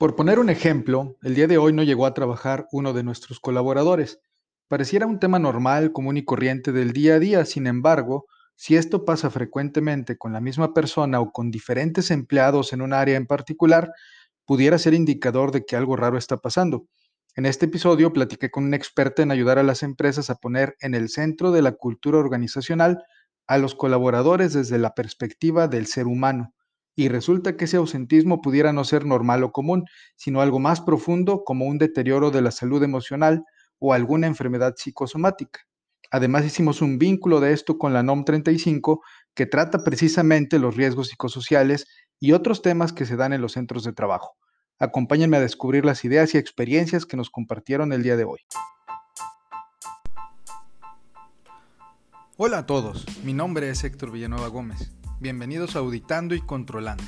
Por poner un ejemplo, el día de hoy no llegó a trabajar uno de nuestros colaboradores. Pareciera un tema normal, común y corriente del día a día, sin embargo, si esto pasa frecuentemente con la misma persona o con diferentes empleados en un área en particular, pudiera ser indicador de que algo raro está pasando. En este episodio platiqué con un experta en ayudar a las empresas a poner en el centro de la cultura organizacional a los colaboradores desde la perspectiva del ser humano y resulta que ese ausentismo pudiera no ser normal o común, sino algo más profundo como un deterioro de la salud emocional o alguna enfermedad psicosomática. Además hicimos un vínculo de esto con la NOM 35 que trata precisamente los riesgos psicosociales y otros temas que se dan en los centros de trabajo. Acompáñenme a descubrir las ideas y experiencias que nos compartieron el día de hoy. Hola a todos, mi nombre es Héctor Villanueva Gómez. Bienvenidos a Auditando y Controlando,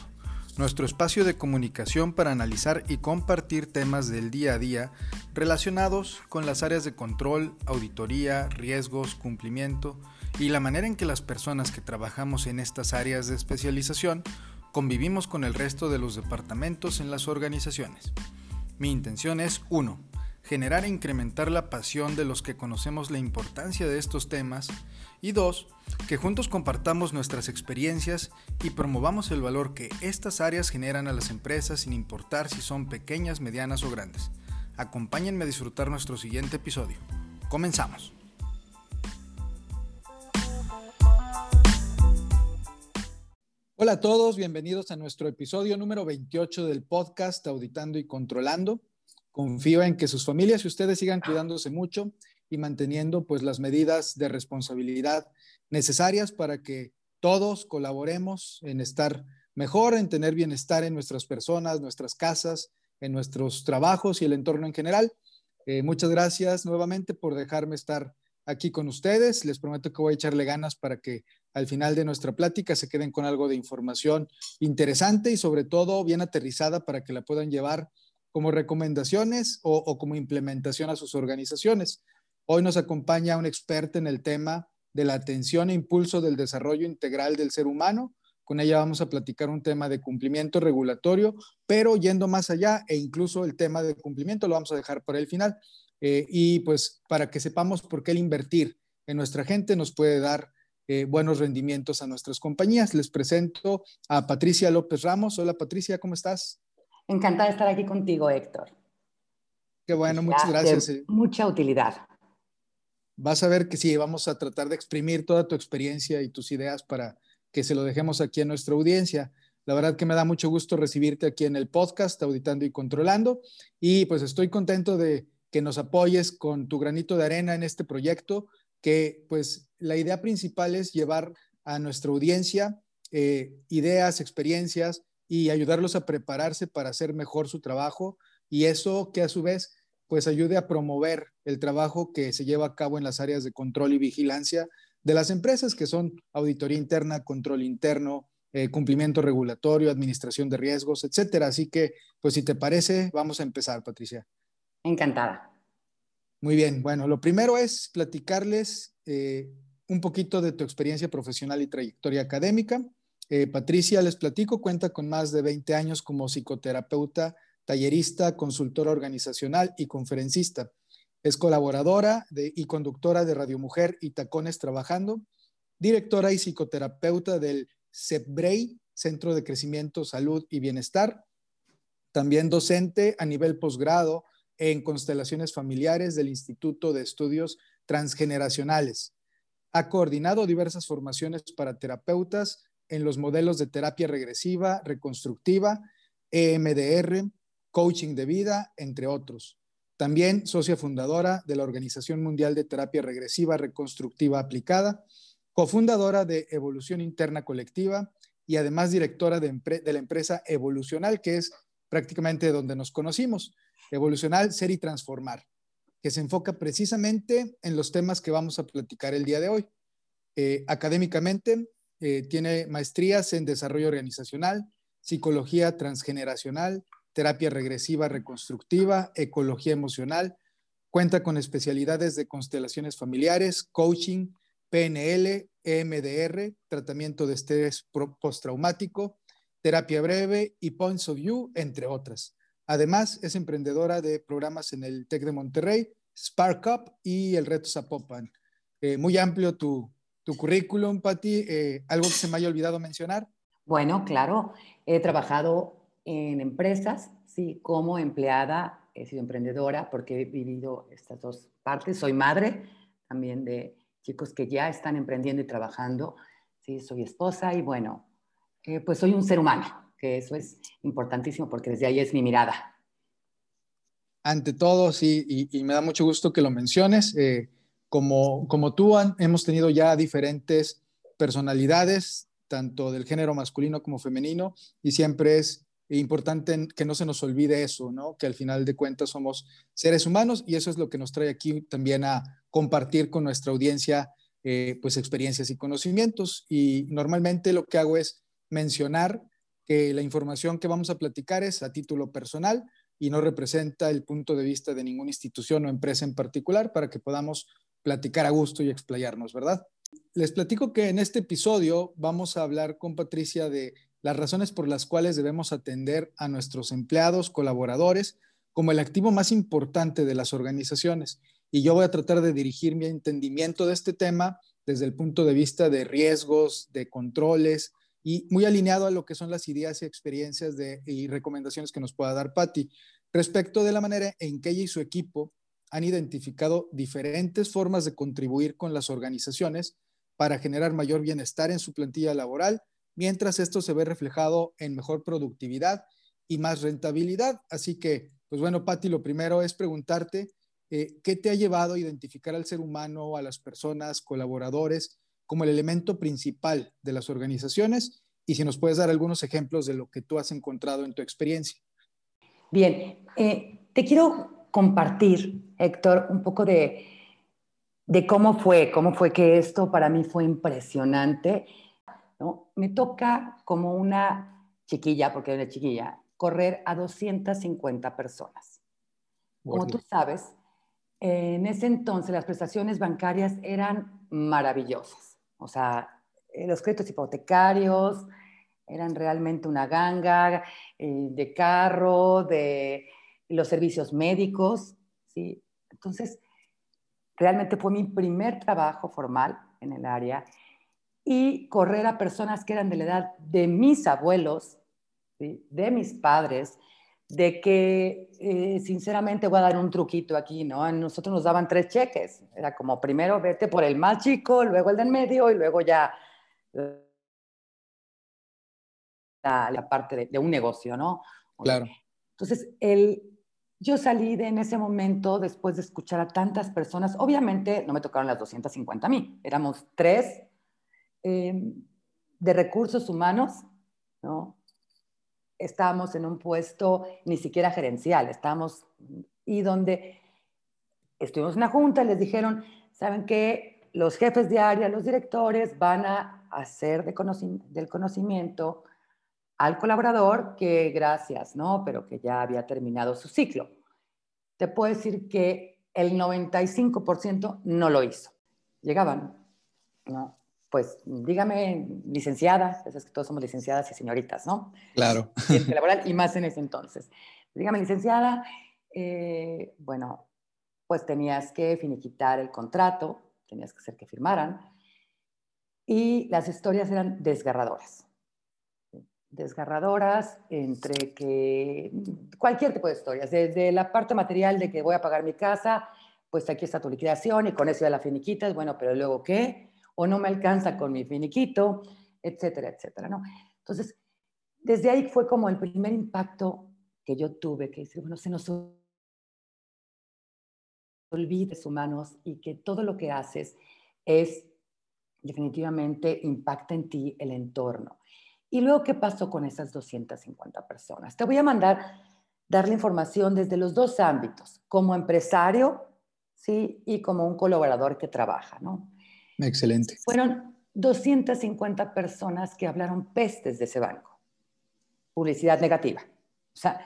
nuestro espacio de comunicación para analizar y compartir temas del día a día relacionados con las áreas de control, auditoría, riesgos, cumplimiento y la manera en que las personas que trabajamos en estas áreas de especialización convivimos con el resto de los departamentos en las organizaciones. Mi intención es 1 generar e incrementar la pasión de los que conocemos la importancia de estos temas y dos, que juntos compartamos nuestras experiencias y promovamos el valor que estas áreas generan a las empresas sin importar si son pequeñas, medianas o grandes. Acompáñenme a disfrutar nuestro siguiente episodio. Comenzamos. Hola a todos, bienvenidos a nuestro episodio número 28 del podcast Auditando y Controlando. Confío en que sus familias y ustedes sigan cuidándose mucho y manteniendo pues las medidas de responsabilidad necesarias para que todos colaboremos en estar mejor, en tener bienestar en nuestras personas, nuestras casas, en nuestros trabajos y el entorno en general. Eh, muchas gracias nuevamente por dejarme estar aquí con ustedes. Les prometo que voy a echarle ganas para que al final de nuestra plática se queden con algo de información interesante y sobre todo bien aterrizada para que la puedan llevar como recomendaciones o, como implementación a sus organizaciones. Hoy nos acompaña un experto en el tema de la atención e impulso del desarrollo integral del ser humano. Con ella vamos a platicar un tema de cumplimiento regulatorio, pero yendo más allá e incluso el tema de cumplimiento lo vamos a dejar para el final. Eh, y pues para que sepamos por qué el invertir en nuestra gente nos puede dar eh, buenos rendimientos a nuestras compañías. Les presento a Patricia López Ramos. Hola Patricia, ¿cómo estás? Encantada de estar aquí contigo, Héctor. Qué bueno, muchas gracias. Eh. mucha utilidad. Vas a ver que sí, vamos a tratar de exprimir toda tu experiencia y tus ideas para que se lo dejemos aquí a nuestra audiencia. La verdad que me da mucho gusto recibirte aquí en el podcast, Auditando y Controlando. Y pues estoy contento de que nos apoyes con tu granito de arena en este proyecto, que pues la idea principal es llevar a nuestra audiencia eh, ideas, experiencias y ayudarlos a prepararse para hacer mejor su trabajo y eso que a su vez pues ayude a promover el trabajo que se lleva a cabo en las áreas de control y vigilancia de las empresas que son auditoría interna, control interno, eh, cumplimiento regulatorio, administración de riesgos, etcétera. Así que, pues si te parece, vamos a empezar, Patricia. Encantada. Muy bien. Bueno, lo primero es platicarles eh, un poquito de tu experiencia profesional y trayectoria académica. Eh, Patricia, les platico, cuenta con más de 20 años como psicoterapeuta, tallerista, consultora organizacional y conferencista. Es colaboradora y conductora de Radio Mujer y Tacones Trabajando, directora y psicoterapeuta del CEPBREI, Centro de Crecimiento, Salud y Bienestar. También docente a nivel posgrado en constelaciones familiares del Instituto de Estudios Transgeneracionales. Ha coordinado diversas formaciones para terapeutas en los modelos de terapia regresiva, reconstructiva, EMDR, coaching de vida, entre otros. También socia fundadora de la Organización Mundial de Terapia Regresiva Reconstructiva Aplicada, cofundadora de Evolución Interna Colectiva y además directora de, la empresa Evolucional, que es prácticamente donde nos conocimos. Evolucional, ser y transformar, que se enfoca precisamente en los temas que vamos a platicar el día de hoy. Eh, académicamente, eh, tiene maestrías en desarrollo organizacional, psicología transgeneracional, terapia regresiva reconstructiva, ecología emocional. Cuenta con especialidades de constelaciones familiares, coaching, PNL, EMDR, tratamiento de estrés postraumático, terapia breve y points of view, entre otras. Además, es emprendedora de programas en el TEC de Monterrey, Spark Up y el Reto Zapopan. Eh, muy amplio tu, tu currículum, Patti. Eh, ¿Algo que se me haya olvidado mencionar? Bueno, claro. He trabajado en empresas, sí, como empleada, he sido emprendedora porque he vivido estas dos partes. Soy madre también de chicos que ya están emprendiendo y trabajando. Sí, soy esposa y bueno, eh, pues soy un ser humano, que eso es importantísimo porque desde ahí es mi mirada. Ante todo, sí, y, me da mucho gusto que lo menciones. Eh, como, como tú, hemos tenido ya diferentes personalidades, tanto del género masculino como femenino, y siempre es importante que no se nos olvide eso, ¿no? Que al final de cuentas somos seres humanos y eso es lo que nos trae aquí también a compartir con nuestra audiencia, eh, pues experiencias y conocimientos. Y normalmente lo que hago es mencionar que la información que vamos a platicar es a título personal y no representa el punto de vista de ninguna institución o empresa en particular para que podamos platicar a gusto y explayarnos, ¿verdad? Les platico que en este episodio vamos a hablar con Patricia de las razones por las cuales debemos atender a nuestros empleados, colaboradores, como el activo más importante de las organizaciones. Y yo voy a tratar de dirigir mi entendimiento de este tema desde el punto de vista de riesgos, de controles y muy alineado a lo que son las ideas y experiencias de, y recomendaciones que nos pueda dar Patti respecto de la manera en que ella y su equipo han identificado diferentes formas de contribuir con las organizaciones para generar mayor bienestar en su plantilla laboral mientras esto se ve reflejado en mejor productividad y más rentabilidad. Así que, pues bueno, Patti, lo primero es preguntarte eh, qué te ha llevado a identificar al ser humano, a las personas, colaboradores, como el elemento principal de las organizaciones y si nos puedes dar algunos ejemplos de lo que tú has encontrado en tu experiencia. Bien, eh, te quiero compartir, Héctor, un poco de, de cómo fue, cómo fue que esto para mí fue impresionante me toca como una chiquilla, porque era una chiquilla, correr a 250 personas. Como tú sabes, en ese entonces las prestaciones bancarias eran maravillosas. O sea, eh, los créditos hipotecarios eran realmente una ganga eh, de carro, de los servicios médicos, ¿sí? Entonces, realmente fue mi primer trabajo formal en el área y correr a personas que eran de la edad de mis abuelos, de mis padres, de que eh, sinceramente voy a dar un truquito aquí, ¿no? A nosotros nos daban tres cheques, era como primero vete por el más chico, luego el del medio y luego ya la, parte de, un negocio, ¿no? Claro. Entonces, el, yo salí de en ese momento, después de escuchar a tantas personas, obviamente no me tocaron las 250 mil, éramos tres Em, de recursos humanos, ¿no? Estábamos en un puesto ni siquiera gerencial, estábamos, y donde estuvimos en una junta, les dijeron, ¿saben qué? Los jefes de área, los directores van a hacer de del conocimiento al colaborador que gracias, ¿no? Pero que ya había terminado su ciclo. Te puedo decir que el 95% no lo hizo. Llegaban, ¿no? Pues dígame licenciada, es que todos somos licenciadas y señoritas, ¿no? Claro. laboral y más en ese entonces. Dígame licenciada, eh, bueno, pues tenías que finiquitar el contrato, tenías que hacer que firmaran y las historias eran desgarradoras. Desgarradoras entre que cualquier tipo de historias, desde la parte material de que voy a pagar mi casa, pues aquí está tu liquidación y con eso ya la finiquitas, bueno, pero luego qué? O no me alcanza con mi finiquito, etcétera, etcétera, ¿no? Entonces, desde ahí fue como el primer impacto que yo tuve, que decir, bueno, se nos olvides humanos y que todo lo que haces es definitivamente impacta en ti el entorno. Y luego, ¿qué pasó con esas 250 personas? Te voy a mandar, darle información desde los dos ámbitos, como empresario, ¿sí? Y como un colaborador que trabaja, ¿no? Excelente. Fueron 250 personas que hablaron pestes de ese banco. Publicidad negativa. O sea,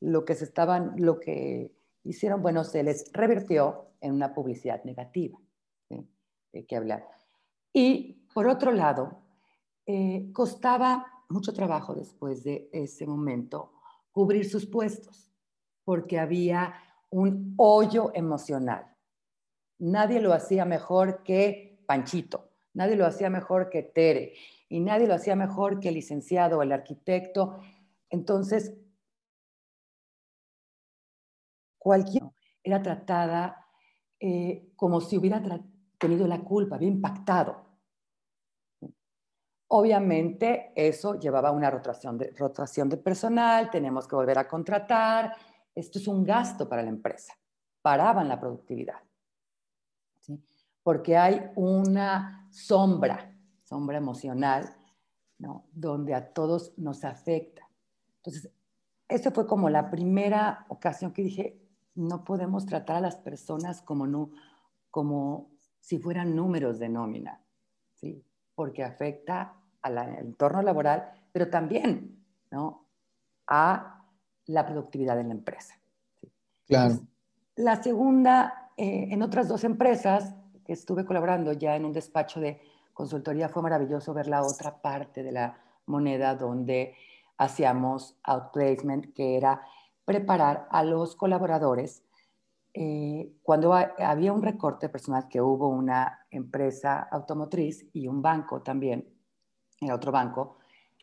lo que se estaban, lo que hicieron, bueno, se les revirtió en una publicidad negativa. que hablar. Y por otro lado, eh, costaba mucho trabajo después de ese momento cubrir sus puestos. porque había un hoyo emocional. Nadie lo hacía mejor que Panchito, nadie lo hacía mejor que Tere y nadie lo hacía mejor que el licenciado o el arquitecto. Entonces, cualquiera era tratada eh, como si hubiera tenido la culpa, había impactado. Obviamente eso llevaba a una rotación de, rotación de personal, tenemos que volver a contratar, esto es un gasto para la empresa, paraban la productividad, porque hay una sombra, sombra emocional, ¿no? donde a todos nos afecta. Entonces, esa fue como la primera ocasión que dije, no podemos tratar a las personas como, no, como si fueran números de nómina, ¿sí? porque afecta al entorno laboral, pero también ¿no? a la productividad de la empresa. Claro. la segunda, eh, en otras dos empresas que estuve colaborando ya en un despacho de consultoría, fue maravilloso ver la otra parte de la moneda donde hacíamos outplacement, que era preparar a los colaboradores. Eh, cuando había un recorte personal, que hubo una empresa automotriz y un banco también, el otro banco,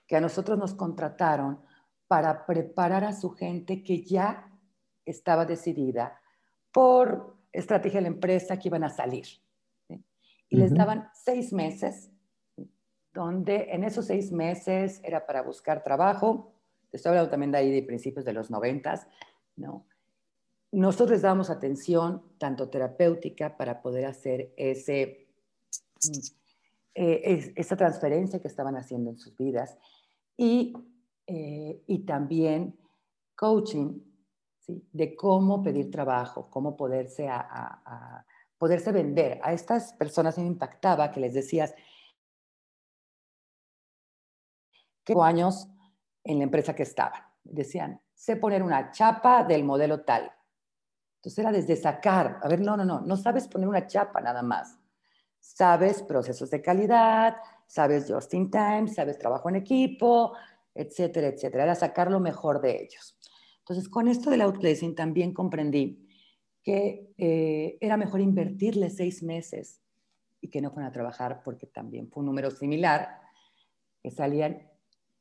que a nosotros nos contrataron para preparar a su gente que ya estaba decidida por estrategia de la empresa que iban a salir. Y les daban seis meses, donde en esos seis meses era para buscar trabajo, estoy hablando también de ahí de principios de los noventas, ¿no? Nosotros les dábamos atención, tanto terapéutica, para poder hacer ese, eh, esa transferencia que estaban haciendo en sus vidas, y, eh, y también coaching, ¿sí? de cómo pedir trabajo, cómo poderse, a, poderse vender. A estas personas me impactaba que les decías, que años en la empresa que estaban. Decían, sé poner una chapa del modelo tal. Entonces era desde sacar, a ver, no, no, no, no sabes poner una chapa nada más. Sabes procesos de calidad, sabes just in time, sabes trabajo en equipo, etcétera, etcétera. Era sacar lo mejor de ellos. Entonces, con esto del outplacing también comprendí que eh, era mejor invertirle seis meses y que no fueran a trabajar porque también fue un número similar, que salían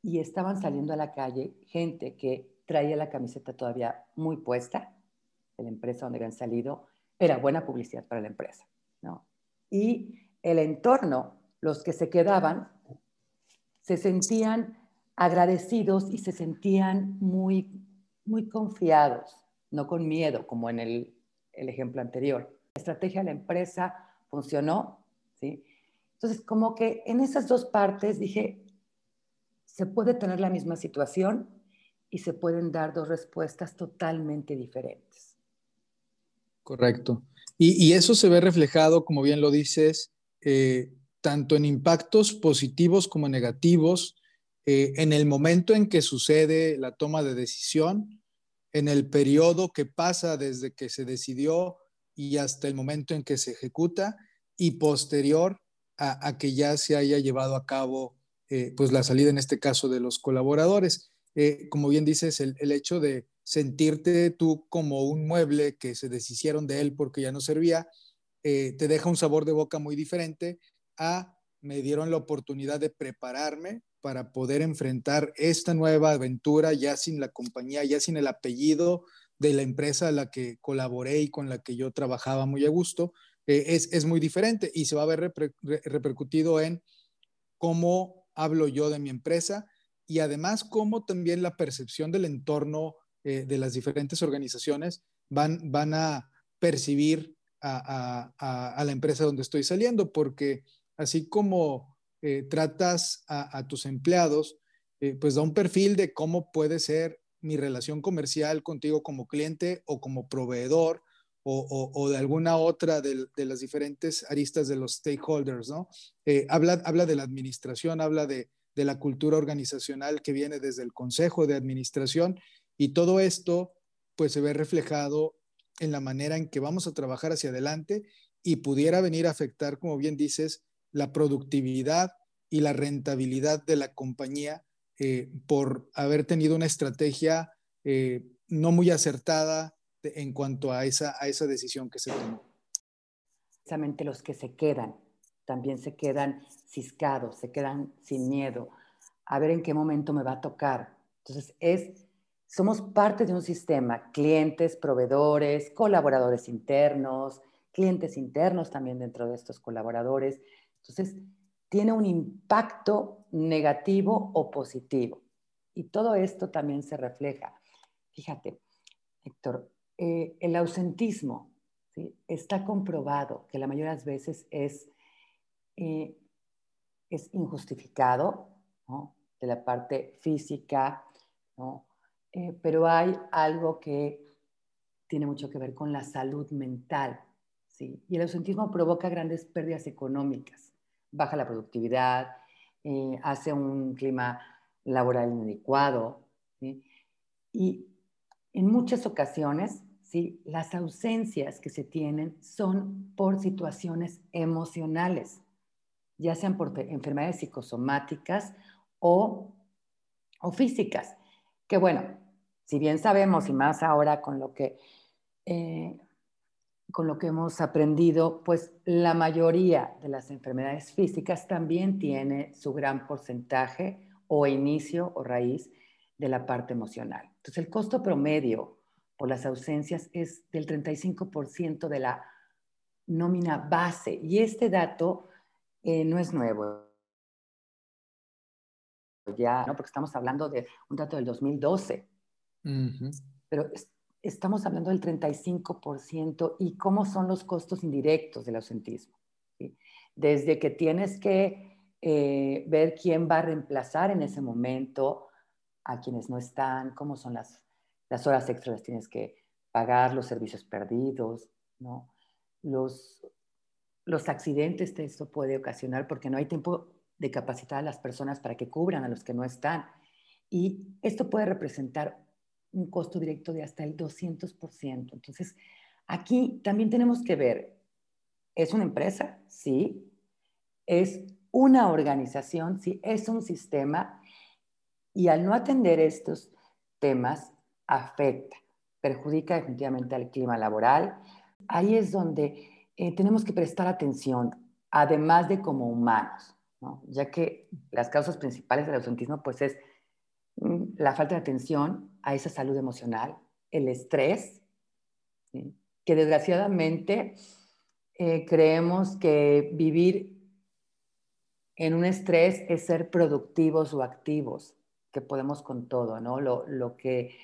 y estaban saliendo a la calle gente que traía la camiseta todavía muy puesta de la empresa donde habían salido, era buena publicidad para la empresa. ¿no? Y el entorno, los que se quedaban, se sentían agradecidos y se sentían muy, muy confiados, no con miedo, como en el, el ejemplo anterior. La estrategia de la empresa funcionó, ¿sí? Entonces, como que en esas dos partes dije, se puede tener la misma situación y se pueden dar dos respuestas totalmente diferentes. Correcto. Y, eso se ve reflejado, como bien lo dices, eh, tanto en impactos positivos como negativos, eh, en el momento en que sucede la toma de decisión, en el periodo que pasa desde que se decidió y hasta el momento en que se ejecuta y posterior a que ya se haya llevado a cabo eh, pues la salida en este caso de los colaboradores. Eh, como bien dices, el, hecho de sentirte tú como un mueble que se deshicieron de él porque ya no servía, eh, te deja un sabor de boca muy diferente a me dieron la oportunidad de prepararme para poder enfrentar esta nueva aventura ya sin la compañía, ya sin el apellido de la empresa a la que colaboré y con la que yo trabajaba muy a gusto, es, es, muy diferente y se va a ver repercutido en cómo hablo yo de mi empresa y además cómo también la percepción del entorno eh, de las diferentes organizaciones van, van a percibir a, la empresa donde estoy saliendo, porque así como eh, tratas a, tus empleados, eh, pues da un perfil de cómo puede ser mi relación comercial contigo como cliente o como proveedor o, de alguna otra de, las diferentes aristas de los stakeholders, ¿no? Eh, habla, habla de la administración, habla de, de la cultura organizacional que viene desde el consejo de administración y todo esto pues se ve reflejado en la manera en que vamos a trabajar hacia adelante y pudiera venir a afectar, como bien dices, la productividad y la rentabilidad de la compañía eh, por haber tenido una estrategia eh, no muy acertada en cuanto a esa, a esa decisión que se tomó. Precisamente los que se quedan, también se quedan ciscados, se quedan sin miedo, a ver en qué momento me va a tocar. Entonces, es, somos parte de un sistema, clientes, proveedores, colaboradores internos, clientes internos también dentro de estos colaboradores. Entonces, tiene un impacto negativo o positivo. Y todo esto también se refleja. Fíjate, Héctor, eh, el ausentismo está comprobado que la mayoría de las veces es, eh, es injustificado de la parte física, eh, pero hay algo que tiene mucho que ver con la salud mental. ¿sí? Y el ausentismo provoca grandes pérdidas económicas, baja la productividad, hace un clima laboral inadecuado. Y en muchas ocasiones, ¿sí? las ausencias que se tienen son por situaciones emocionales, ya sean por enfermedades psicosomáticas o, o físicas. Que bueno, si bien sabemos, y más ahora con lo que... Eh, con lo que hemos aprendido, pues la mayoría de las enfermedades físicas también tiene su gran porcentaje o inicio o raíz de la parte emocional. Entonces, el costo promedio por las ausencias es del 35% de la nómina base. Y este dato eh, no es nuevo. Ya, ¿no? Porque estamos hablando de un dato del 2012. Pero estamos hablando del 35% y cómo son los costos indirectos del ausentismo. Desde que tienes que eh, ver quién va a reemplazar en ese momento a quienes no están, cómo son las, las horas extras, las tienes que pagar, los servicios perdidos, ¿no? Los, los accidentes que esto puede ocasionar porque no hay tiempo de capacitar a las personas para que cubran a los que no están. Y esto puede representar un costo directo de hasta el 200%. Entonces, aquí también tenemos que ver, ¿es una empresa? Sí. ¿Es una organización, si es un sistema, y al no atender estos temas, afecta, perjudica definitivamente al clima laboral. Ahí es donde eh, tenemos que prestar atención, además de como humanos, ya que las causas principales del ausentismo pues es mm, la falta de atención a esa salud emocional, el estrés, que desgraciadamente eh, creemos que vivir en un estrés es ser productivos o activos, que podemos con todo, ¿no? Lo, que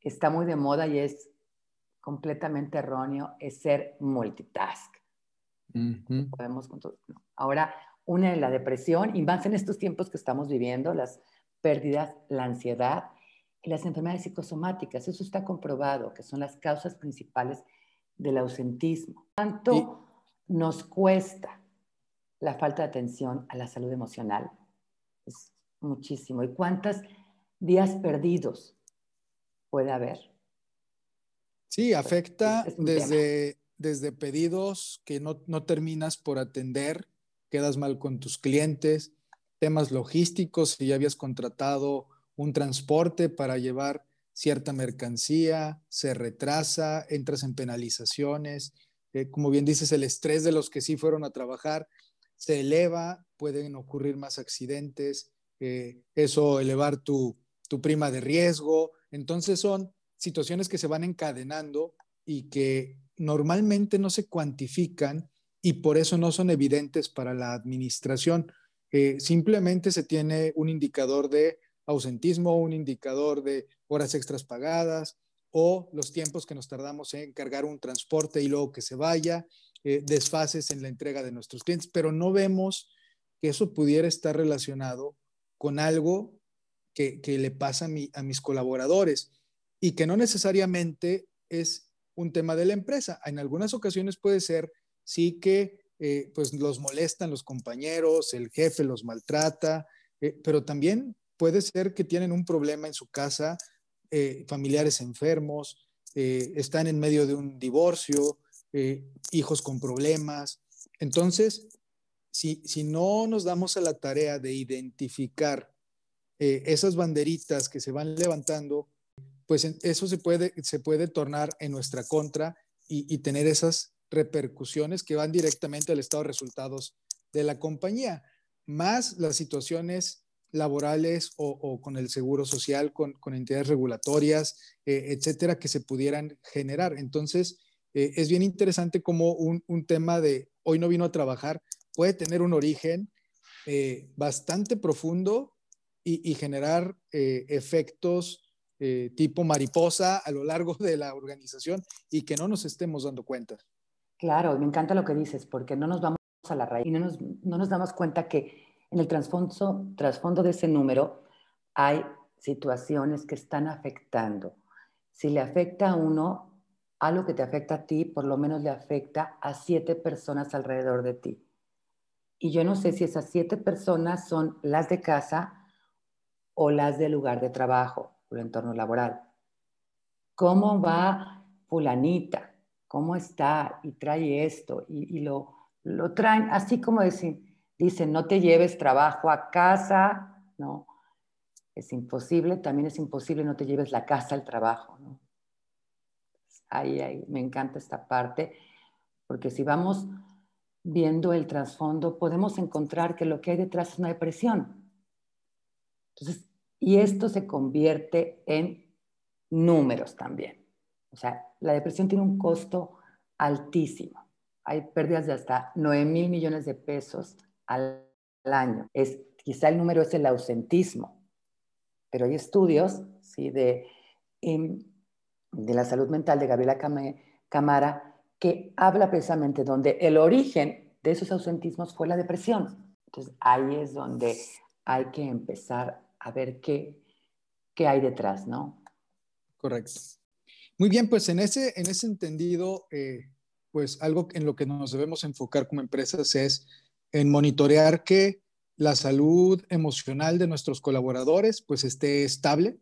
está muy de moda y es completamente erróneo es ser multitask. Podemos con todo. Ahora, una es la depresión y más en estos tiempos que estamos viviendo, las pérdidas, la ansiedad y las enfermedades psicosomáticas. Eso está comprobado, que son las causas principales del ausentismo. ¿Cuánto nos cuesta la falta de atención a la salud emocional. Es muchísimo. ¿Y cuántos días perdidos puede haber? Sí, afecta desde, desde pedidos que no, no terminas por atender, quedas mal con tus clientes, temas logísticos, si ya habías contratado un transporte para llevar cierta mercancía, se retrasa, entras en penalizaciones, eh, como bien dices, el estrés de los que sí fueron a trabajar se eleva, pueden ocurrir más accidentes, eh, eso elevar tu, prima de riesgo. Entonces son situaciones que se van encadenando y que normalmente no se cuantifican y por eso no son evidentes para la administración. Eh, simplemente se tiene un indicador de ausentismo, un indicador de horas extras pagadas o los tiempos que nos tardamos en cargar un transporte y luego que se vaya. Eh, desfases en la entrega de nuestros clientes, pero no vemos que eso pudiera estar relacionado con algo que, le pasa a, mis colaboradores y que no necesariamente es un tema de la empresa. En algunas ocasiones puede ser, sí que eh, pues los molestan los compañeros, el jefe los maltrata, eh, pero también puede ser que tienen un problema en su casa, familiares enfermos, están en medio de un divorcio, eh, hijos con problemas. Entonces, si, si, no nos damos a la tarea de identificar eh, esas banderitas que se van levantando, pues eso se puede, se puede tornar en nuestra contra y, tener esas repercusiones que van directamente al estado de resultados de la compañía, más las situaciones laborales o, con el seguro social, con, entidades regulatorias, eh, etcétera, que se pudieran generar. Entonces, eh, es bien interesante cómo un, tema de hoy no vino a trabajar puede tener un origen eh, bastante profundo y, generar efectos tipo mariposa a lo largo de la organización y que no nos estemos dando cuenta. Claro, me encanta lo que dices, porque no nos vamos a la raíz y no nos, no nos damos cuenta que en el trasfondo, de ese número hay situaciones que están afectando. Si le afecta a uno, algo que te afecta a ti, por lo menos le afecta a siete personas alrededor de ti. Y yo no sé si esas siete personas son las de casa o las del lugar de trabajo, el entorno laboral. ¿Cómo va fulanita? ¿Cómo está? Y trae esto. Y, lo, lo traen así como decir, Dicen, no te lleves trabajo a casa, ¿no? Es imposible, también es imposible no te lleves la casa al trabajo, ¿no? Ahí, ahí, me encanta esta parte, porque si vamos viendo el trasfondo, podemos encontrar que lo que hay detrás es una depresión. Entonces, y esto se convierte en números también. O sea, la depresión tiene un costo altísimo. Hay pérdidas de hasta 9 mil millones de pesos al, año. Es, quizá el número es el ausentismo, pero hay estudios ¿sí? de, em, de la salud mental de Gabriela Camara que habla precisamente donde el origen de esos ausentismos fue la depresión. Entonces ahí es donde hay que empezar a ver qué, qué hay detrás, ¿no? Correcto. Muy bien, pues en ese, en ese entendido, eh, pues algo en lo que nos debemos enfocar como empresas es en monitorear que la salud emocional de nuestros colaboradores pues esté estable.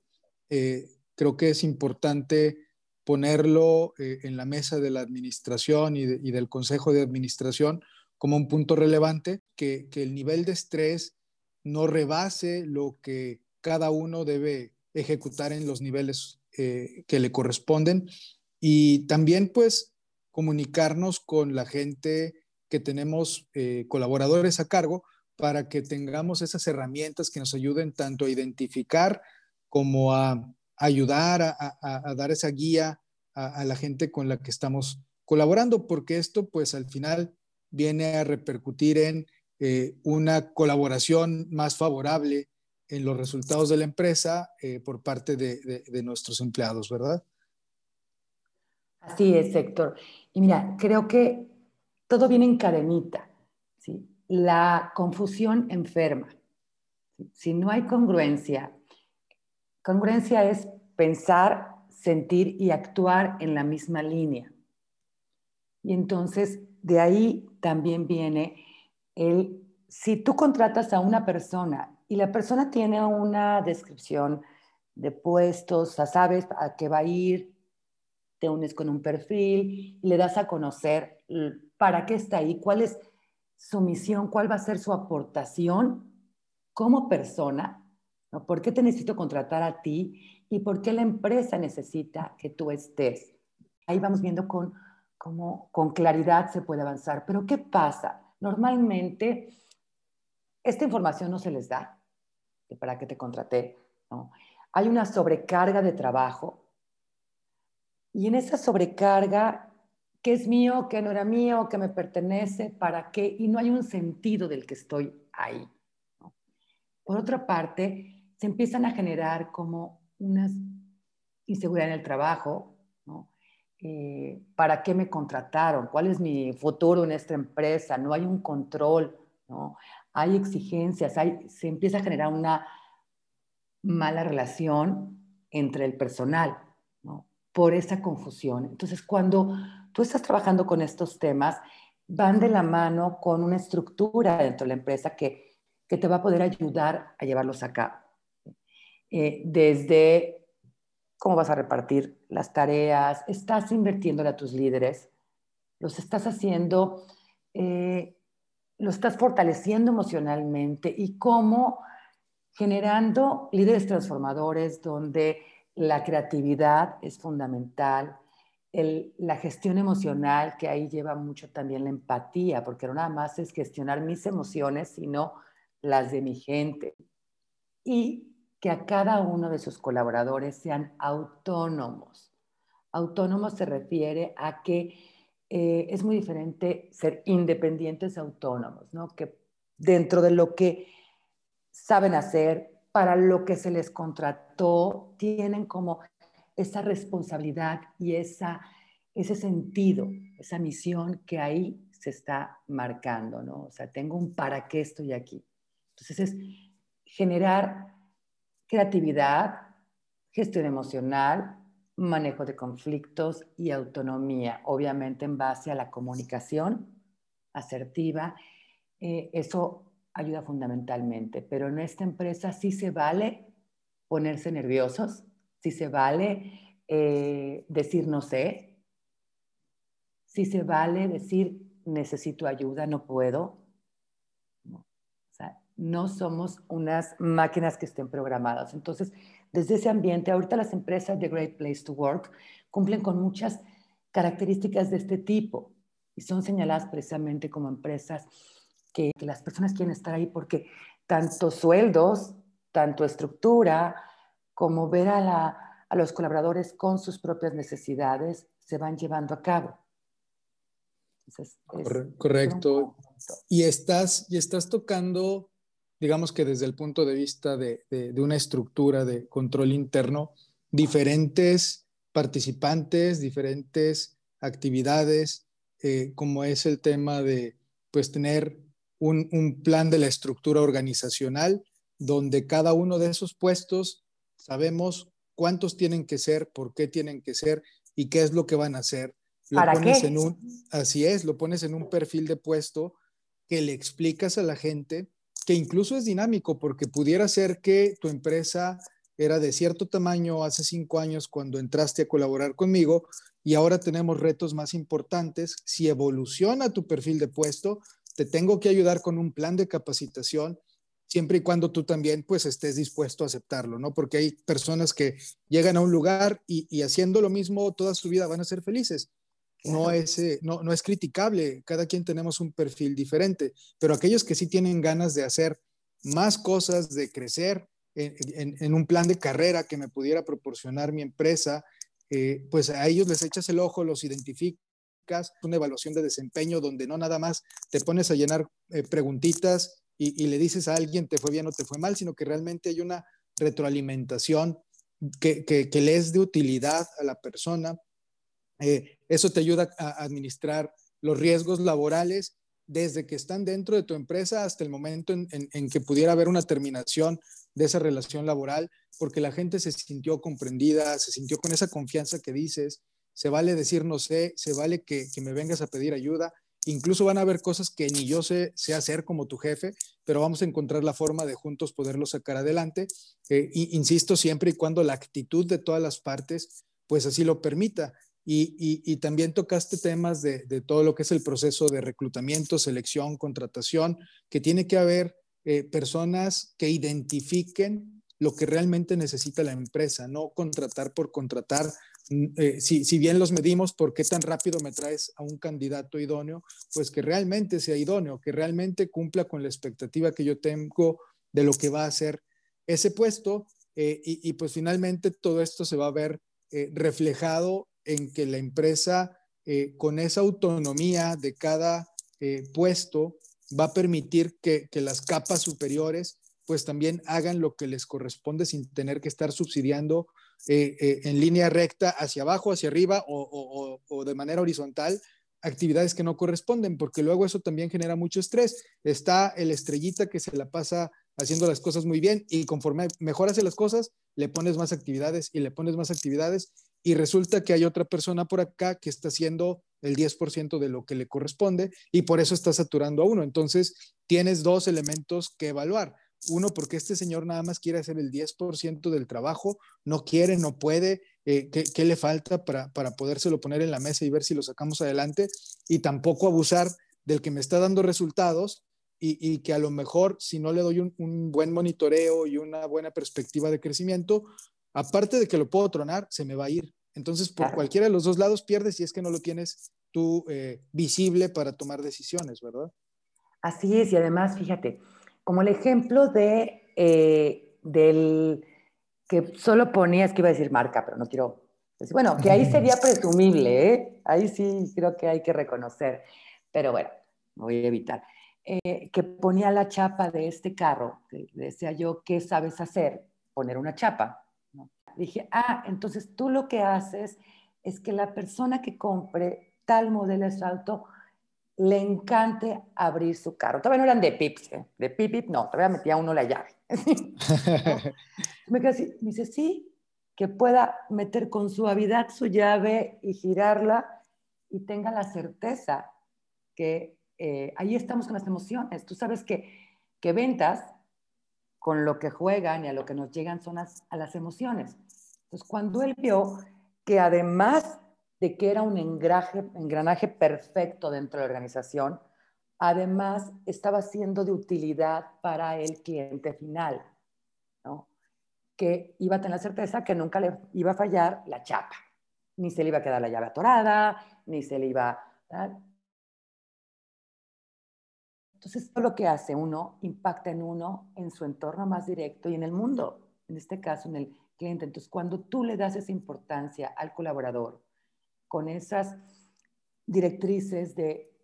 Eh, creo que es importante ponerlo eh, en la mesa de la administración y, del consejo de administración como un punto relevante, que, el nivel de estrés no rebase lo que cada uno debe ejecutar en los niveles eh, que le corresponden y también pues comunicarnos con la gente que tenemos eh, colaboradores a cargo para que tengamos esas herramientas que nos ayuden tanto a identificar como a ayudar a, dar esa guía a, la gente con la que estamos colaborando, porque esto pues al final viene a repercutir en eh, una colaboración más favorable en los resultados de la empresa eh, por parte de, de, nuestros empleados, ¿verdad? Así es, Héctor. Y mira, creo que todo viene en cadenita. ¿sí? La confusión enferma. Si no hay congruencia, congruencia es pensar, sentir y actuar en la misma línea. Y entonces de ahí también viene el, si tú contratas a una persona y la persona tiene una descripción de puestos, sabes a qué va a ir, te unes con un perfil, le das a conocer para qué está ahí, cuál es su misión, cuál va a ser su aportación como persona. ¿Por qué te necesito contratar a ti y por qué la empresa necesita que tú estés? Ahí vamos viendo con, cómo con claridad se puede avanzar. Pero ¿qué pasa? Normalmente esta información no se les da, para qué te contraté. Hay una sobrecarga de trabajo y en esa sobrecarga qué es mío, qué no era mío, qué me pertenece, para qué, y no hay un sentido del que estoy ahí. Por otra parte, se empiezan a generar como unas inseguridad en el trabajo, eh, ¿Para qué me contrataron? ¿Cuál es mi futuro en esta empresa? No hay un control, ¿no? Hay exigencias, hay, se empieza a generar una mala relación entre el personal, ¿no? Por esa confusión. Entonces, cuando tú estás trabajando con estos temas, van de la mano con una estructura dentro de la empresa que, te va a poder ayudar a llevarlos a cabo. Eh, desde cómo vas a repartir las tareas, estás invirtiendo a tus líderes, los estás haciendo, eh, los estás fortaleciendo emocionalmente y cómo generando líderes transformadores donde la creatividad es fundamental, la gestión emocional, que ahí lleva mucho también la empatía, porque no nada más es gestionar mis emociones, sino las de mi gente. Y que a cada uno de sus colaboradores sean autónomos. Autónomos se refiere a que eh, es muy diferente ser independientes autónomos, ¿no? Que dentro de lo que saben hacer, para lo que se les contrató, tienen como esa responsabilidad y esa, ese sentido, esa misión que ahí se está marcando, ¿no? O sea, tengo un para qué estoy aquí. Entonces es generar creatividad, gestión emocional, manejo de conflictos y autonomía, obviamente en base a la comunicación asertiva. Eh, eso ayuda fundamentalmente, pero en esta empresa sí se vale ponerse nerviosos, si se vale eh, decir no sé, si se vale decir necesito ayuda, no puedo. No. O sea, no somos unas máquinas que estén programadas. Entonces, desde ese ambiente, ahorita las empresas de Great Place to Work cumplen con muchas características de este tipo y son señaladas precisamente como empresas que, que las personas quieren estar ahí porque tanto sueldos, tanto estructura, como ver a, los colaboradores con sus propias necesidades se van llevando a cabo. Correcto. Y estás, y estás tocando, digamos que desde el punto de vista de, una estructura de control interno, diferentes participantes, diferentes actividades, eh, como es el tema de pues tener un, un, plan de la estructura organizacional, donde cada uno de esos puestos sabemos cuántos tienen que ser, por qué tienen que ser y qué es lo que van a hacer. Lo ¿Para pones qué? En un, así es, lo pones en un perfil de puesto que le explicas a la gente que incluso es dinámico porque pudiera ser que tu empresa era de cierto tamaño hace cinco años cuando entraste a colaborar conmigo y ahora tenemos retos más importantes. Si evoluciona tu perfil de puesto, te tengo que ayudar con un plan de capacitación siempre y cuando tú también pues estés dispuesto a aceptarlo, ¿no? Porque hay personas que llegan a un lugar y, haciendo lo mismo toda su vida van a ser felices. No es, eh, no, no es criticable, cada quien tenemos un perfil diferente, pero aquellos que sí tienen ganas de hacer más cosas, de crecer en, un plan de carrera que me pudiera proporcionar mi empresa, eh, pues a ellos les echas el ojo, los identificas, una evaluación de desempeño donde no nada más te pones a llenar eh, preguntitas y, le dices a alguien te fue bien o te fue mal, sino que realmente hay una retroalimentación que, que, le es de utilidad a la persona. Eh, eso te ayuda a administrar los riesgos laborales desde que están dentro de tu empresa hasta el momento en, en, que pudiera haber una terminación de esa relación laboral, porque la gente se sintió comprendida, se sintió con esa confianza que dices, se vale decir no sé, se vale que, que me vengas a pedir ayuda, Incluso van a haber cosas que ni yo sé, sé, hacer como tu jefe, pero vamos a encontrar la forma de juntos poderlo sacar adelante. Eh, insisto, siempre y cuando la actitud de todas las partes, pues así lo permita. Y, también tocaste temas de, todo lo que es el proceso de reclutamiento, selección, contratación, que tiene que haber eh, personas que identifiquen lo que realmente necesita la empresa, no contratar por contratar, eh, si, bien los medimos, ¿por qué tan rápido me traes a un candidato idóneo? Pues que realmente sea idóneo, que realmente cumpla con la expectativa que yo tengo de lo que va a hacer ese puesto. Eh, y, pues finalmente todo esto se va a ver eh, reflejado en que la empresa, con esa autonomía de cada puesto, va a permitir que, que las capas superiores pues también hagan lo que les corresponde sin tener que estar subsidiando eh, eh, en línea recta hacia abajo, hacia arriba o, de manera horizontal actividades que no corresponden, porque luego eso también genera mucho estrés. Está el estrellita que se la pasa haciendo las cosas muy bien y conforme mejor hace las cosas, le pones más actividades y le pones más actividades y resulta que hay otra persona por acá que está haciendo el 10% de lo que le corresponde y por eso está saturando a uno. Entonces, tienes dos elementos que evaluar. Uno, porque este señor nada más quiere hacer el 10% del trabajo, no quiere, no puede, eh, ¿qué, le falta para, para podérselo poner en la mesa y ver si lo sacamos adelante? Y tampoco abusar del que me está dando resultados y, que a lo mejor si no le doy un, buen monitoreo y una buena perspectiva de crecimiento, aparte de que lo puedo tronar, se me va a ir. Entonces, por cualquiera de los dos lados pierdes si es que no lo tienes tú eh, visible para tomar decisiones, ¿verdad? Así es, y además, fíjate, como el ejemplo de, eh, del que solo ponías que iba a decir marca, pero no quiero decir, bueno, que ahí sería presumible, ¿eh? ahí sí creo que hay que reconocer, pero bueno, voy a evitar. Eh, que ponía la chapa de este carro, que decía yo, ¿qué sabes hacer? Poner una chapa. Dije, ah, entonces tú lo que haces es que la persona que compre tal modelo de auto le encante abrir su carro. Todavía no eran de pips, ¿eh? de pip, pip, no, todavía metía uno la llave. Me quedé así, me dice, sí, que pueda meter con suavidad su llave y girarla y tenga la certeza que eh, ahí estamos con las emociones. Tú sabes que, que ventas con lo que juegan y a lo que nos llegan son a las emociones. Entonces, cuando él vio que además de que era un engranaje, perfecto dentro de la organización, además estaba siendo de utilidad para el cliente final, ¿no? que iba a tener la certeza que nunca le iba a fallar la chapa, ni se le iba a quedar la llave atorada, ni se le iba... a... Entonces, todo lo que hace uno impacta en uno, en su entorno más directo y en el mundo, en este caso, en el cliente. Entonces, cuando tú le das esa importancia al colaborador, con esas directrices de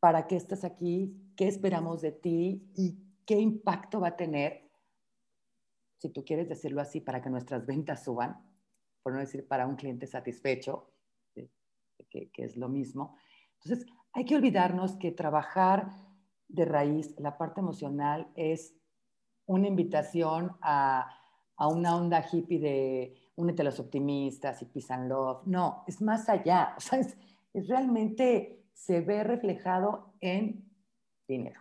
para qué estás aquí, qué esperamos de ti y qué impacto va a tener, si tú quieres decirlo así, para que nuestras ventas suban, por no decir para un cliente satisfecho, que, es lo mismo. Entonces, hay que olvidarnos que trabajar de raíz, la parte emocional es una invitación a, una onda hippie de únete a los optimistas y peace and love. No, es más allá. O sea, es, realmente se ve reflejado en dinero.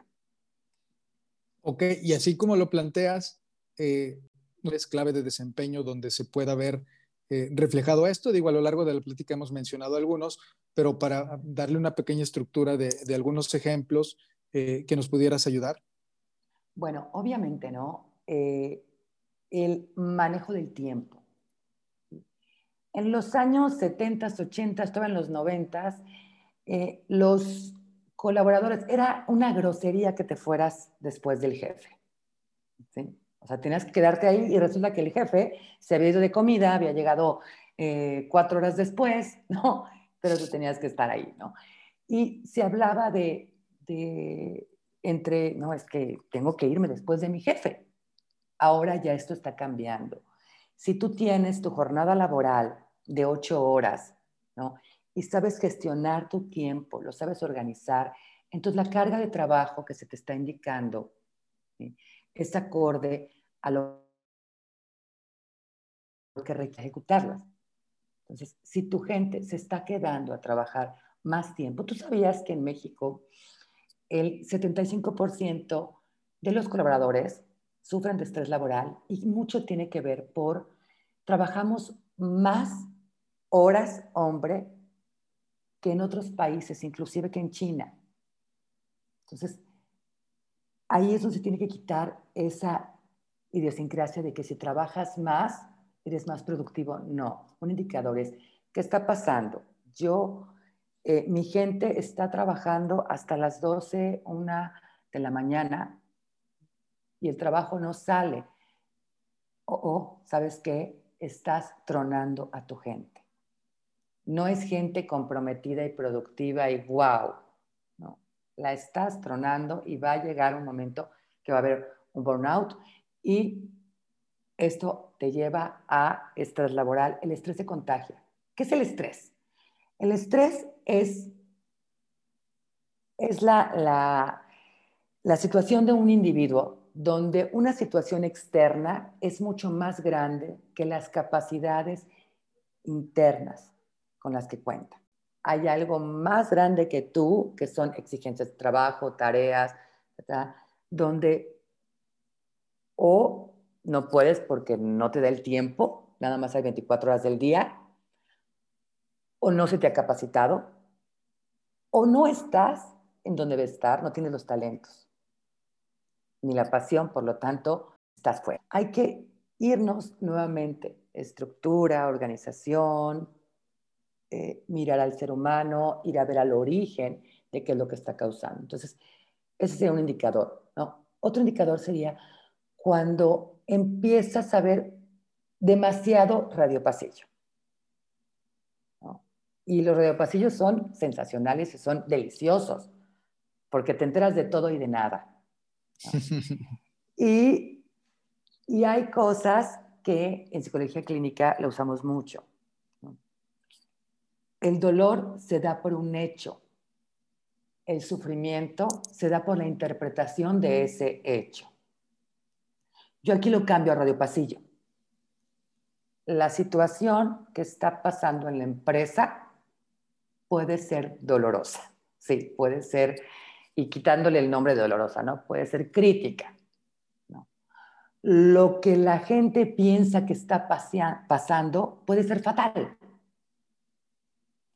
Ok, y así como lo planteas, eh, es clave de desempeño donde se pueda ver eh, reflejado esto. Digo, a lo largo de la plática hemos mencionado algunos, pero para darle una pequeña estructura de, de algunos ejemplos, eh, que nos pudieras ayudar? Bueno, obviamente, ¿no? Eh, el manejo del tiempo. En los años 70, 80, estaba en los 90, eh, los colaboradores, era una grosería que te fueras después del jefe. ¿sí? O sea, tenías que quedarte ahí y resulta que el jefe se había ido de comida, había llegado cuatro horas después, ¿no? Pero tú tenías que estar ahí, ¿no? Y se hablaba de este, entre, no, es que tengo que irme después de mi jefe. Ahora ya esto está cambiando. Si tú tienes tu jornada laboral de ocho horas, ¿no? Y sabes gestionar tu tiempo, lo sabes organizar, entonces la carga de trabajo que se te está indicando es acorde a lo que requiere ejecutarlas. Entonces, si tu gente se está quedando a trabajar más tiempo, tú sabías que en México el 75% de los colaboradores sufren de estrés laboral y mucho tiene que ver por trabajamos más horas hombre que en otros países, inclusive que en China. Entonces, ahí es donde se tiene que quitar esa idiosincrasia de que si trabajas más, eres más productivo. No, un indicador es, ¿qué está pasando? Yo eh, mi gente está trabajando hasta las 12, una de la mañana y el trabajo no sale. O, ¿sabes qué? Estás tronando a tu gente. No es gente comprometida y productiva y wow. No, la estás tronando y va a llegar un momento que va a haber un burnout y esto te lleva a estrés laboral. El estrés se contagia. ¿Qué es el estrés? El estrés es, es la, la situación de un individuo donde una situación externa es mucho más grande que las capacidades internas con las que cuenta. Hay algo más grande que tú, que son exigencias de trabajo, tareas, donde o no puedes porque no te da el tiempo, nada más hay 24 horas del día, o no se te ha capacitado, o no estás en donde debes estar, no tienes los talentos, ni la pasión, por lo tanto, estás fuera. Hay que irnos nuevamente estructura, organización, eh, mirar al ser humano, ir a ver al origen de qué es lo que está causando. Entonces, ese sería un indicador. ¿no? Otro indicador sería cuando empiezas a ver demasiado radiopasillo. ¿no? Y los radiopasillos son sensacionales y son deliciosos, porque te enteras de todo y de nada. y, y hay cosas que en psicología clínica la usamos mucho. El dolor se da por un hecho. El sufrimiento se da por la interpretación de ese hecho. Yo aquí lo cambio a radio pasillo. La situación que está pasando en la empresa puede ser dolorosa. Sí, puede ser, y quitándole el nombre de dolorosa, ¿no? Puede ser crítica. Lo que la gente piensa que está pasando puede ser fatal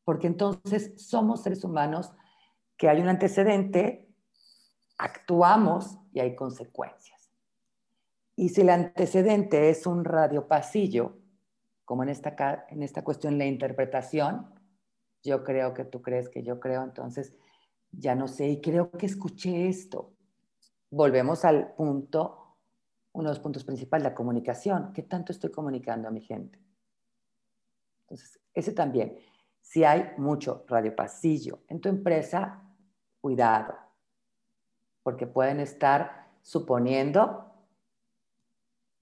porque entonces somos seres humanos que hay un antecedente, actuamos y hay consecuencias. Y si el antecedente es un radiopasillo, como en esta, en esta cuestión la interpretación, yo creo que tú crees que yo creo, entonces ya no sé y creo que escuché esto. Volvemos al punto, uno de los puntos principales, la comunicación. ¿Qué tanto estoy comunicando a mi gente? Entonces, ese también. Si hay mucho radiopasillo en tu empresa, cuidado, porque pueden estar suponiendo,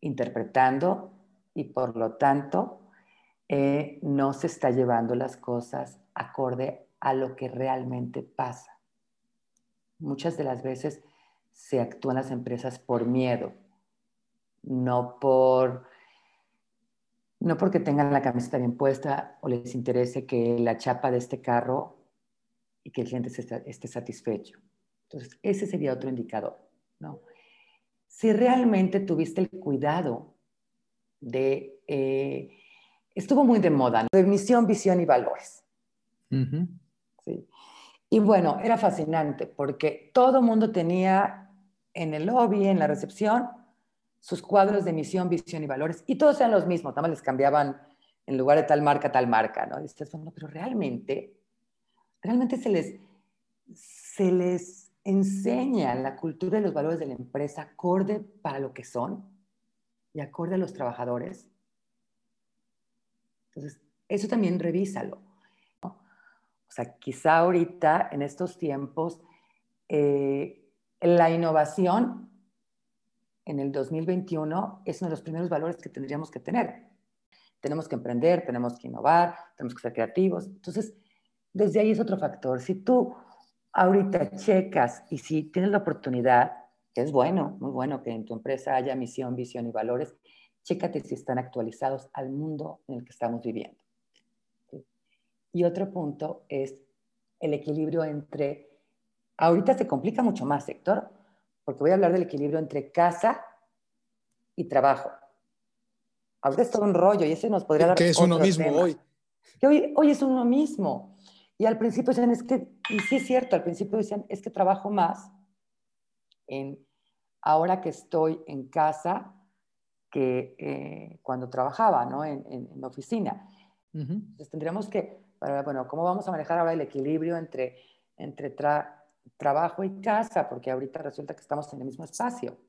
interpretando y por lo tanto eh, no se está llevando las cosas acorde a lo que realmente pasa. Muchas de las veces se actúan las empresas por miedo, no por no porque tengan la camiseta bien puesta o les interese que la chapa de este carro y que el cliente esté, satisfecho. Entonces, ese sería otro indicador, ¿no? Si realmente tuviste el cuidado de... Eh, estuvo muy de moda, de misión, visión y valores. ¿sí? Y bueno, era fascinante porque todo mundo tenía en el lobby, en la recepción, sus cuadros de misión, visión y valores, y todos eran los mismos, nada más les cambiaban en lugar de tal marca, tal marca, ¿no? Y dices, bueno, pero realmente, realmente se les, se les enseña la cultura y los valores de la empresa acorde para lo que son y acorde a los trabajadores. Entonces, eso también revísalo. ¿no? O sea, quizá ahorita, en estos tiempos, eh, la innovación en el 2021 es uno de los primeros valores que tendríamos que tener. Tenemos que emprender, tenemos que innovar, tenemos que ser creativos. Entonces, desde ahí es otro factor. Si tú ahorita checas y si tienes la oportunidad, que es bueno, muy bueno que en tu empresa haya misión, visión y valores, chécate si están actualizados al mundo en el que estamos viviendo. Y otro punto es el equilibrio entre, ahorita se complica mucho más, Héctor, porque voy a hablar del equilibrio entre casa y trabajo. Ahorita es todo un rollo y ese nos podría dar. Que es uno mismo hoy. Que hoy, hoy es uno mismo. Y al principio decían, es que, y sí es cierto, al principio decían, es que trabajo más en, ahora que estoy en casa que eh, cuando trabajaba, ¿no? En, en, oficina. Entonces tendríamos que, bueno, ¿cómo vamos a manejar ahora el equilibrio entre, entre tra trabajo y casa, porque ahorita resulta que estamos en el mismo espacio.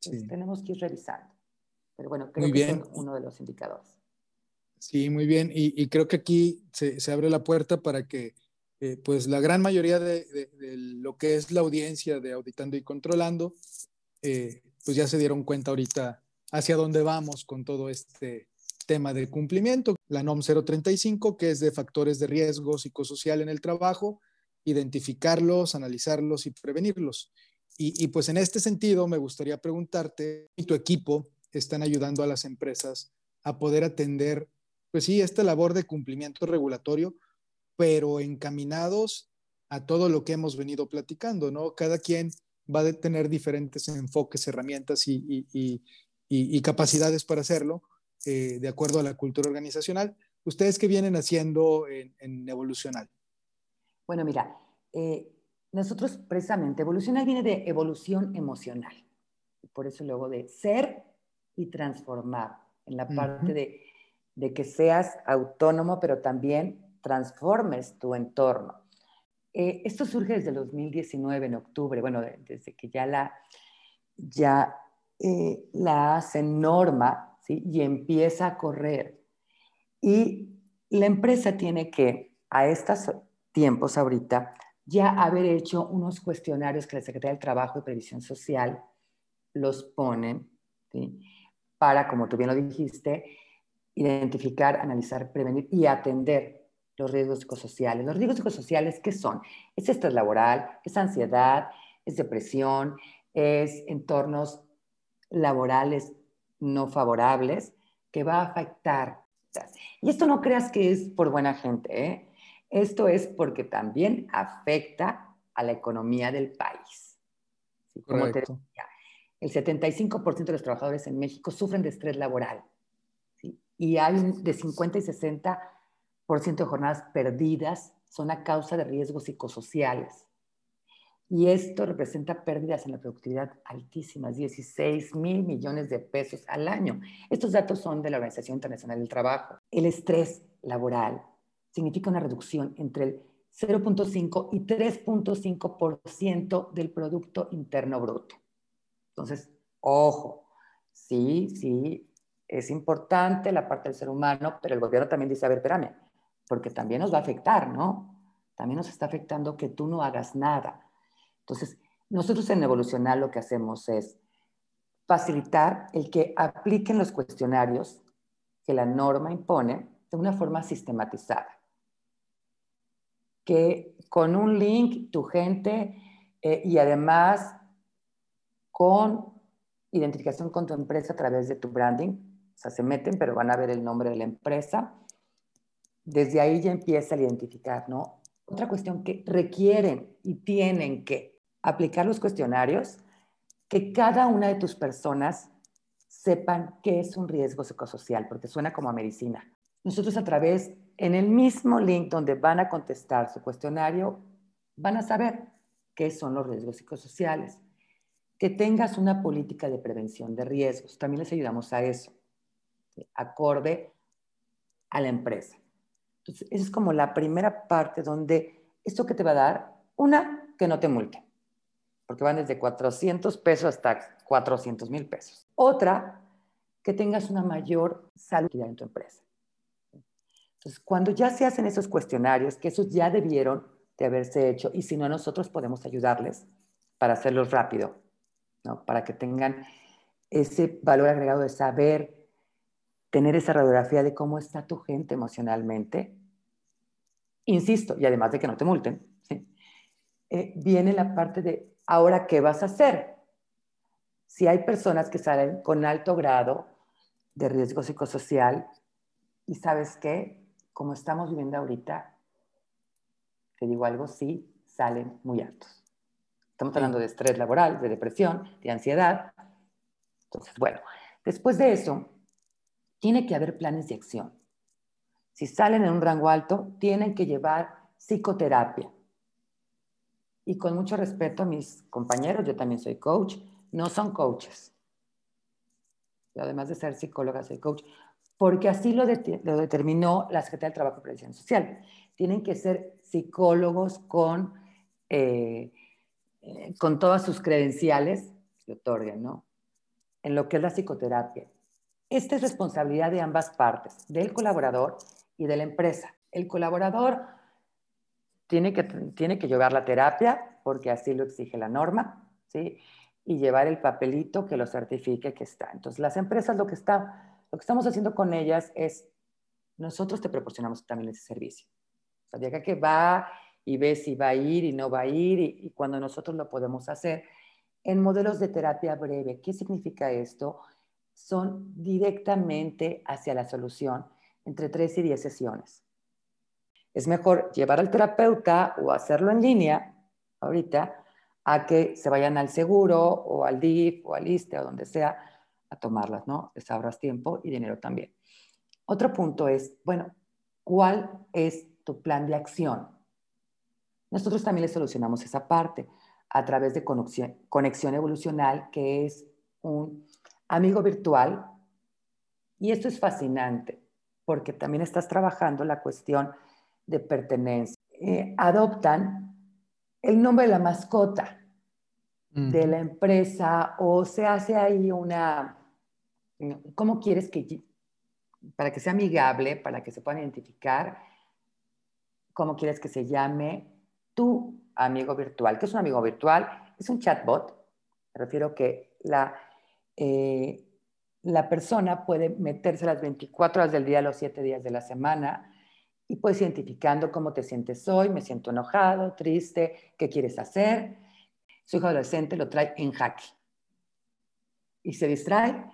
tenemos que ir revisando. Pero bueno, creo que es uno de los indicadores. Sí, muy bien. Y, creo que aquí se, abre la puerta para que eh, pues la gran mayoría de, lo que es la audiencia de Auditando y Controlando, eh, pues ya se dieron cuenta ahorita hacia dónde vamos con todo este tema de cumplimiento. La NOM 035, que es de factores de riesgo psicosocial en el trabajo, identificarlos, analizarlos y prevenirlos. Y, pues en este sentido me gustaría preguntarte, ¿y tu equipo están ayudando a las empresas a poder atender, pues sí, esta labor de cumplimiento regulatorio, pero encaminados a todo lo que hemos venido platicando, ¿no? Cada quien va a tener diferentes enfoques, herramientas y, capacidades para hacerlo, eh, de acuerdo a la cultura organizacional. ¿Ustedes qué vienen haciendo en, en Evolucional? Bueno, mira, eh, nosotros precisamente, evolucionar viene de evolución emocional. Por eso luego de ser y transformar en la parte de, de, que seas autónomo, pero también transformes tu entorno. Eh, esto surge desde el 2019, en octubre, bueno, desde que ya la, ya, eh, la hacen norma ¿sí? y empieza a correr. Y la empresa tiene que, a estos tiempos ahorita, ya haber hecho unos cuestionarios que la Secretaría del Trabajo y Previsión Social los ponen para, como tú bien lo dijiste, identificar, analizar, prevenir y atender los riesgos psicosociales. Los riesgos psicosociales, ¿qué son? Es estrés laboral, es ansiedad, es depresión, es entornos laborales no favorables que va a afectar. Y esto no creas que es por buena gente, ¿eh? Esto es porque también afecta a la economía del país. Como te decía, el 75% de los trabajadores en México sufren de estrés laboral. Y hay de 50 y 60% de jornadas perdidas son a causa de riesgos psicosociales. Y esto representa pérdidas en la productividad altísimas, 16 mil millones de pesos al año. Estos datos son de la Organización Internacional del Trabajo. El estrés laboral significa una reducción entre el 0.5 y 3.5% del Producto Interno Bruto. Entonces, ojo, sí, sí, es importante la parte del ser humano, pero el gobierno también dice, a ver, espérame, porque también nos va a afectar, ¿no? También nos está afectando que tú no hagas nada. Entonces, nosotros en Evolucional lo que hacemos es facilitar el que apliquen los cuestionarios que la norma impone de una forma sistematizada que con un link tu gente eh, y además con identificación con tu empresa a través de tu branding, o sea, se meten, pero van a ver el nombre de la empresa. Desde ahí ya empieza a identificar, ¿no? Otra cuestión que requieren y tienen que aplicar los cuestionarios, que cada una de tus personas sepan qué es un riesgo psicosocial, porque suena como a medicina. Nosotros a través en el mismo link donde van a contestar su cuestionario, van a saber qué son los riesgos psicosociales. Que tengas una política de prevención de riesgos. También les ayudamos a eso, acorde a la empresa. Entonces, esa es como la primera parte donde esto que te va a dar, una, que no te multe, porque van desde 400 pesos hasta 400 mil pesos. Otra, que tengas una mayor salud en tu empresa. Entonces, cuando ya se hacen esos cuestionarios, que esos ya debieron de haberse hecho, y si no, nosotros podemos ayudarles para hacerlos rápido, ¿no? para que tengan ese valor agregado de saber, tener esa radiografía de cómo está tu gente emocionalmente. Insisto, y además de que no te multen, eh, viene la parte de, ahora, ¿qué vas a hacer? Si hay personas que salen con alto grado de riesgo psicosocial, y sabes qué, como estamos viviendo ahorita, te digo algo, sí, salen muy altos. Estamos hablando de estrés laboral, de depresión, de ansiedad. Entonces, bueno, después de eso, tiene que haber planes de acción. Si salen en un rango alto, tienen que llevar psicoterapia. Y con mucho respeto a mis compañeros, yo también soy coach, no son coaches. además de ser psicóloga, soy coach porque así lo, determinó la Secretaría del Trabajo y Previsión Social. Tienen que ser psicólogos con, eh, eh, con todas sus credenciales que otorguen, ¿no? En lo que es la psicoterapia. Esta es responsabilidad de ambas partes, del colaborador y de la empresa. El colaborador tiene que, tiene que llevar la terapia, porque así lo exige la norma, ¿sí? Y llevar el papelito que lo certifique que está. Entonces, las empresas lo que está lo que estamos haciendo con ellas es, nosotros te proporcionamos también ese servicio. O sea, de acá que va y ve si va a ir y no va a ir y, cuando nosotros lo podemos hacer en modelos de terapia breve. ¿Qué significa esto? Son directamente hacia la solución entre 3 y 10 sesiones. Es mejor llevar al terapeuta o hacerlo en línea ahorita a que se vayan al seguro o al DIF o al ISTE o donde sea a tomarlas, ¿no? Les ahorras tiempo y dinero también. Otro punto es, bueno, ¿cuál es tu plan de acción? Nosotros también le solucionamos esa parte a través de conexión, conexión evolucional, que es un amigo virtual Y esto es fascinante, porque también estás trabajando la cuestión de pertenencia. Eh, adoptan el nombre de la mascota de la empresa o se hace ahí una, ¿cómo quieres que, para que sea amigable, para que se puedan identificar, cómo quieres que se llame tu amigo virtual? ¿Qué es un amigo virtual? Es un chatbot, me refiero que la, eh, la persona puede meterse las 24 horas del día, los 7 días de la semana, y puedes identificando cómo te sientes hoy, me siento enojado, triste, qué quieres hacer su hijo adolescente lo trae en jaque y se distrae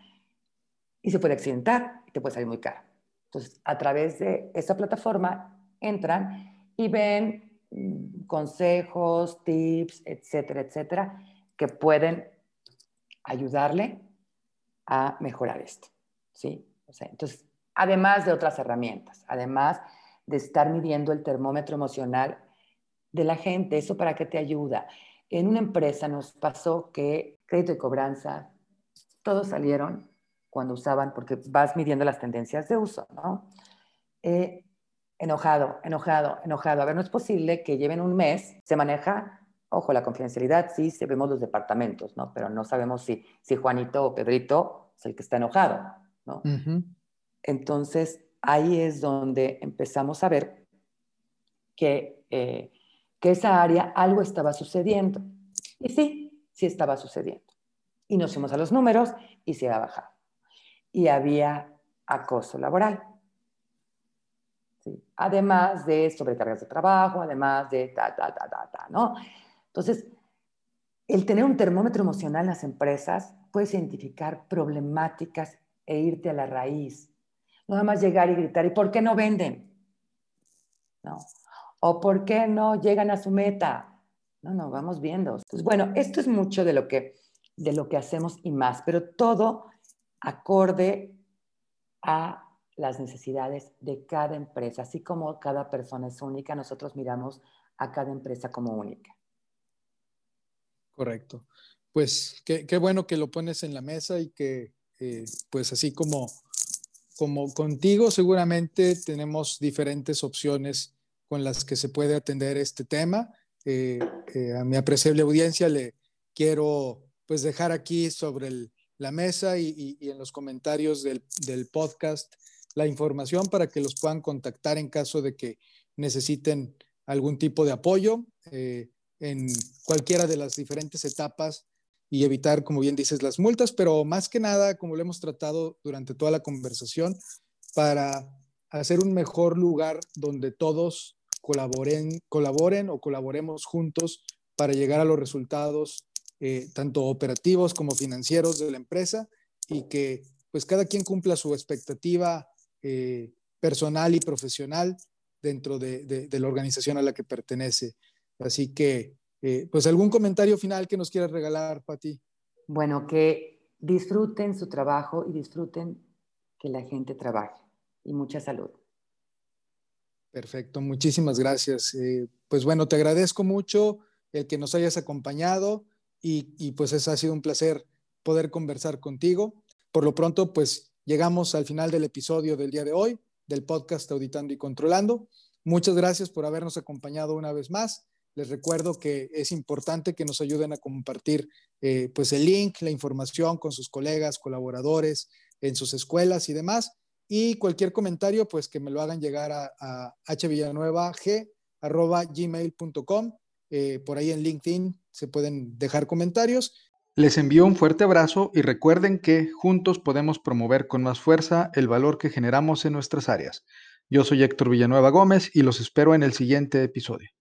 y se puede accidentar y te puede salir muy caro. Entonces, a través de esa plataforma entran y ven mm, consejos, tips, etcétera, etcétera, que pueden ayudarle a mejorar esto. ¿sí? entonces, además de otras herramientas, además de estar midiendo el termómetro emocional de la gente, ¿eso para qué te ayuda? En una empresa nos pasó que crédito y cobranza, todos salieron cuando usaban, porque vas midiendo las tendencias de uso, ¿no? Eh, enojado, enojado, enojado. A ver, no es posible que lleven un mes, se maneja, ojo, la confidencialidad, sí, se vemos los departamentos, ¿no? Pero no sabemos si, si Juanito o Pedrito es el que está enojado, ¿no? Entonces, ahí es donde empezamos a ver que eh, que esa área algo estaba sucediendo. Y sí, sí estaba sucediendo. Y nos fuimos a los números y se ha bajado. Y había acoso laboral. Además de sobrecargas de trabajo, además de ta, ta, ta, ta, ta, ¿no? Entonces, el tener un termómetro emocional en las empresas, puedes identificar problemáticas e irte a la raíz. No nada más llegar y gritar, ¿y por qué no venden? No. ¿O por qué no llegan a su meta? No, no, vamos viendo. Entonces, bueno, esto es mucho de lo que, de lo que hacemos y más, pero todo acorde a las necesidades de cada empresa. Así como cada persona es única, nosotros miramos a cada empresa como única. Correcto. Pues qué, bueno que lo pones en la mesa y que, eh, pues así como, como contigo, seguramente tenemos diferentes opciones con las que se puede atender este tema. Eh, eh, a mi apreciable audiencia le quiero pues dejar aquí sobre la mesa y, en los comentarios del, podcast la información para que los puedan contactar en caso de que necesiten algún tipo de apoyo eh, en cualquiera de las diferentes etapas y evitar, como bien dices, las multas, pero más que nada, como lo hemos tratado durante toda la conversación, para hacer un mejor lugar donde todos colaboren, colaboren o colaboremos juntos para llegar a los resultados eh, tanto operativos como financieros de la empresa y que pues cada quien cumpla su expectativa eh, personal y profesional dentro de, la organización a la que pertenece. Así que, eh, pues algún comentario final que nos quieras regalar, Pati. Bueno, que disfruten su trabajo y disfruten que la gente trabaje y mucha salud. Perfecto, muchísimas gracias. Eh, pues bueno, te agradezco mucho el que nos hayas acompañado y, pues es, ha sido un placer poder conversar contigo. Por lo pronto, pues llegamos al final del episodio del día de hoy del podcast Auditando y Controlando. Muchas gracias por habernos acompañado una vez más. Les recuerdo que es importante que nos ayuden a compartir eh, pues el link, la información con sus colegas, colaboradores, en sus escuelas y demás y cualquier comentario, pues que me lo hagan llegar a, a hvillanuevag.gmail.com. Eh, por ahí en LinkedIn se pueden dejar comentarios. Les envío un fuerte abrazo y recuerden que juntos podemos promover con más fuerza el valor que generamos en nuestras áreas. Yo soy Héctor Villanueva Gómez y los espero en el siguiente episodio.